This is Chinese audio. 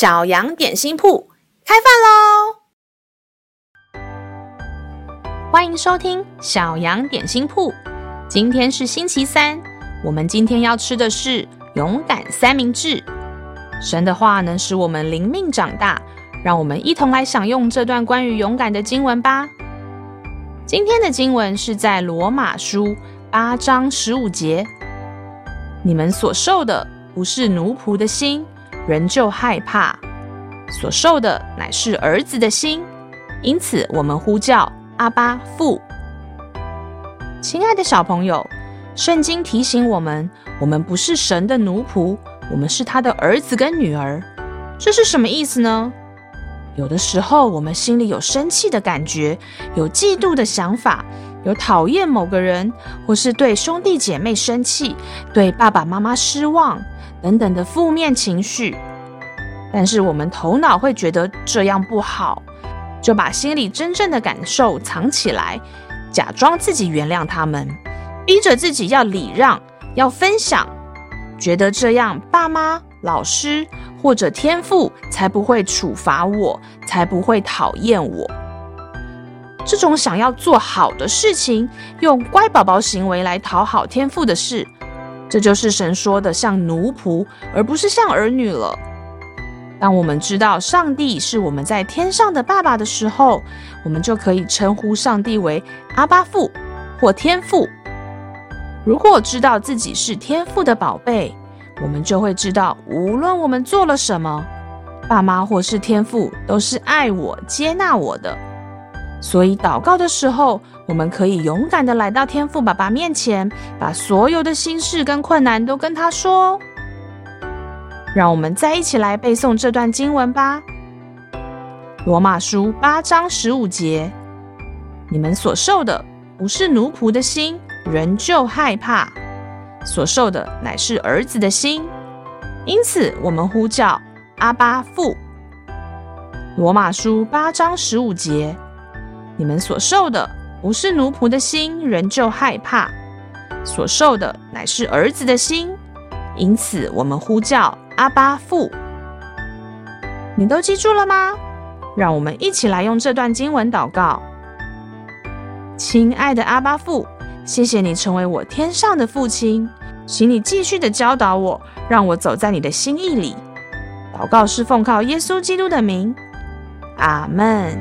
小羊点心铺开饭喽！欢迎收听小羊点心铺。今天是星期三，我们今天要吃的是勇敢三明治。神的话能使我们灵命长大，让我们一同来享用这段关于勇敢的经文吧。今天的经文是在罗马书八章十五节：你们所受的不是奴仆的心。人就害怕，所受的乃是儿子的心，因此我们呼叫阿巴父。亲爱的小朋友，圣经提醒我们，我们不是神的奴仆，我们是他的儿子跟女儿。这是什么意思呢？有的时候，我们心里有生气的感觉，有嫉妒的想法，有讨厌某个人，或是对兄弟姐妹生气，对爸爸妈妈失望。等等的负面情绪，但是我们头脑会觉得这样不好，就把心里真正的感受藏起来，假装自己原谅他们，逼着自己要礼让、要分享，觉得这样爸妈、老师或者天父才不会处罚我，才不会讨厌我。这种想要做好的事情，用乖宝宝行为来讨好天父的事。这就是神说的像奴仆，而不是像儿女了。当我们知道上帝是我们在天上的爸爸的时候，我们就可以称呼上帝为阿爸父或天父。如果知道自己是天父的宝贝，我们就会知道，无论我们做了什么，爸妈或是天父都是爱我、接纳我的。所以祷告的时候，我们可以勇敢地来到天父爸爸面前，把所有的心事跟困难都跟他说。让我们再一起来背诵这段经文吧，《罗马书》八章十五节：你们所受的不是奴仆的心，仍旧害怕；所受的乃是儿子的心，因此我们呼叫阿爸父。《罗马书》八章十五节：你们所受的。不是奴仆的心，仍旧害怕；所受的乃是儿子的心，因此我们呼叫阿巴父。你都记住了吗？让我们一起来用这段经文祷告。亲爱的阿巴父，谢谢你成为我天上的父亲，请你继续的教导我，让我走在你的心意里。祷告是奉靠耶稣基督的名，阿门。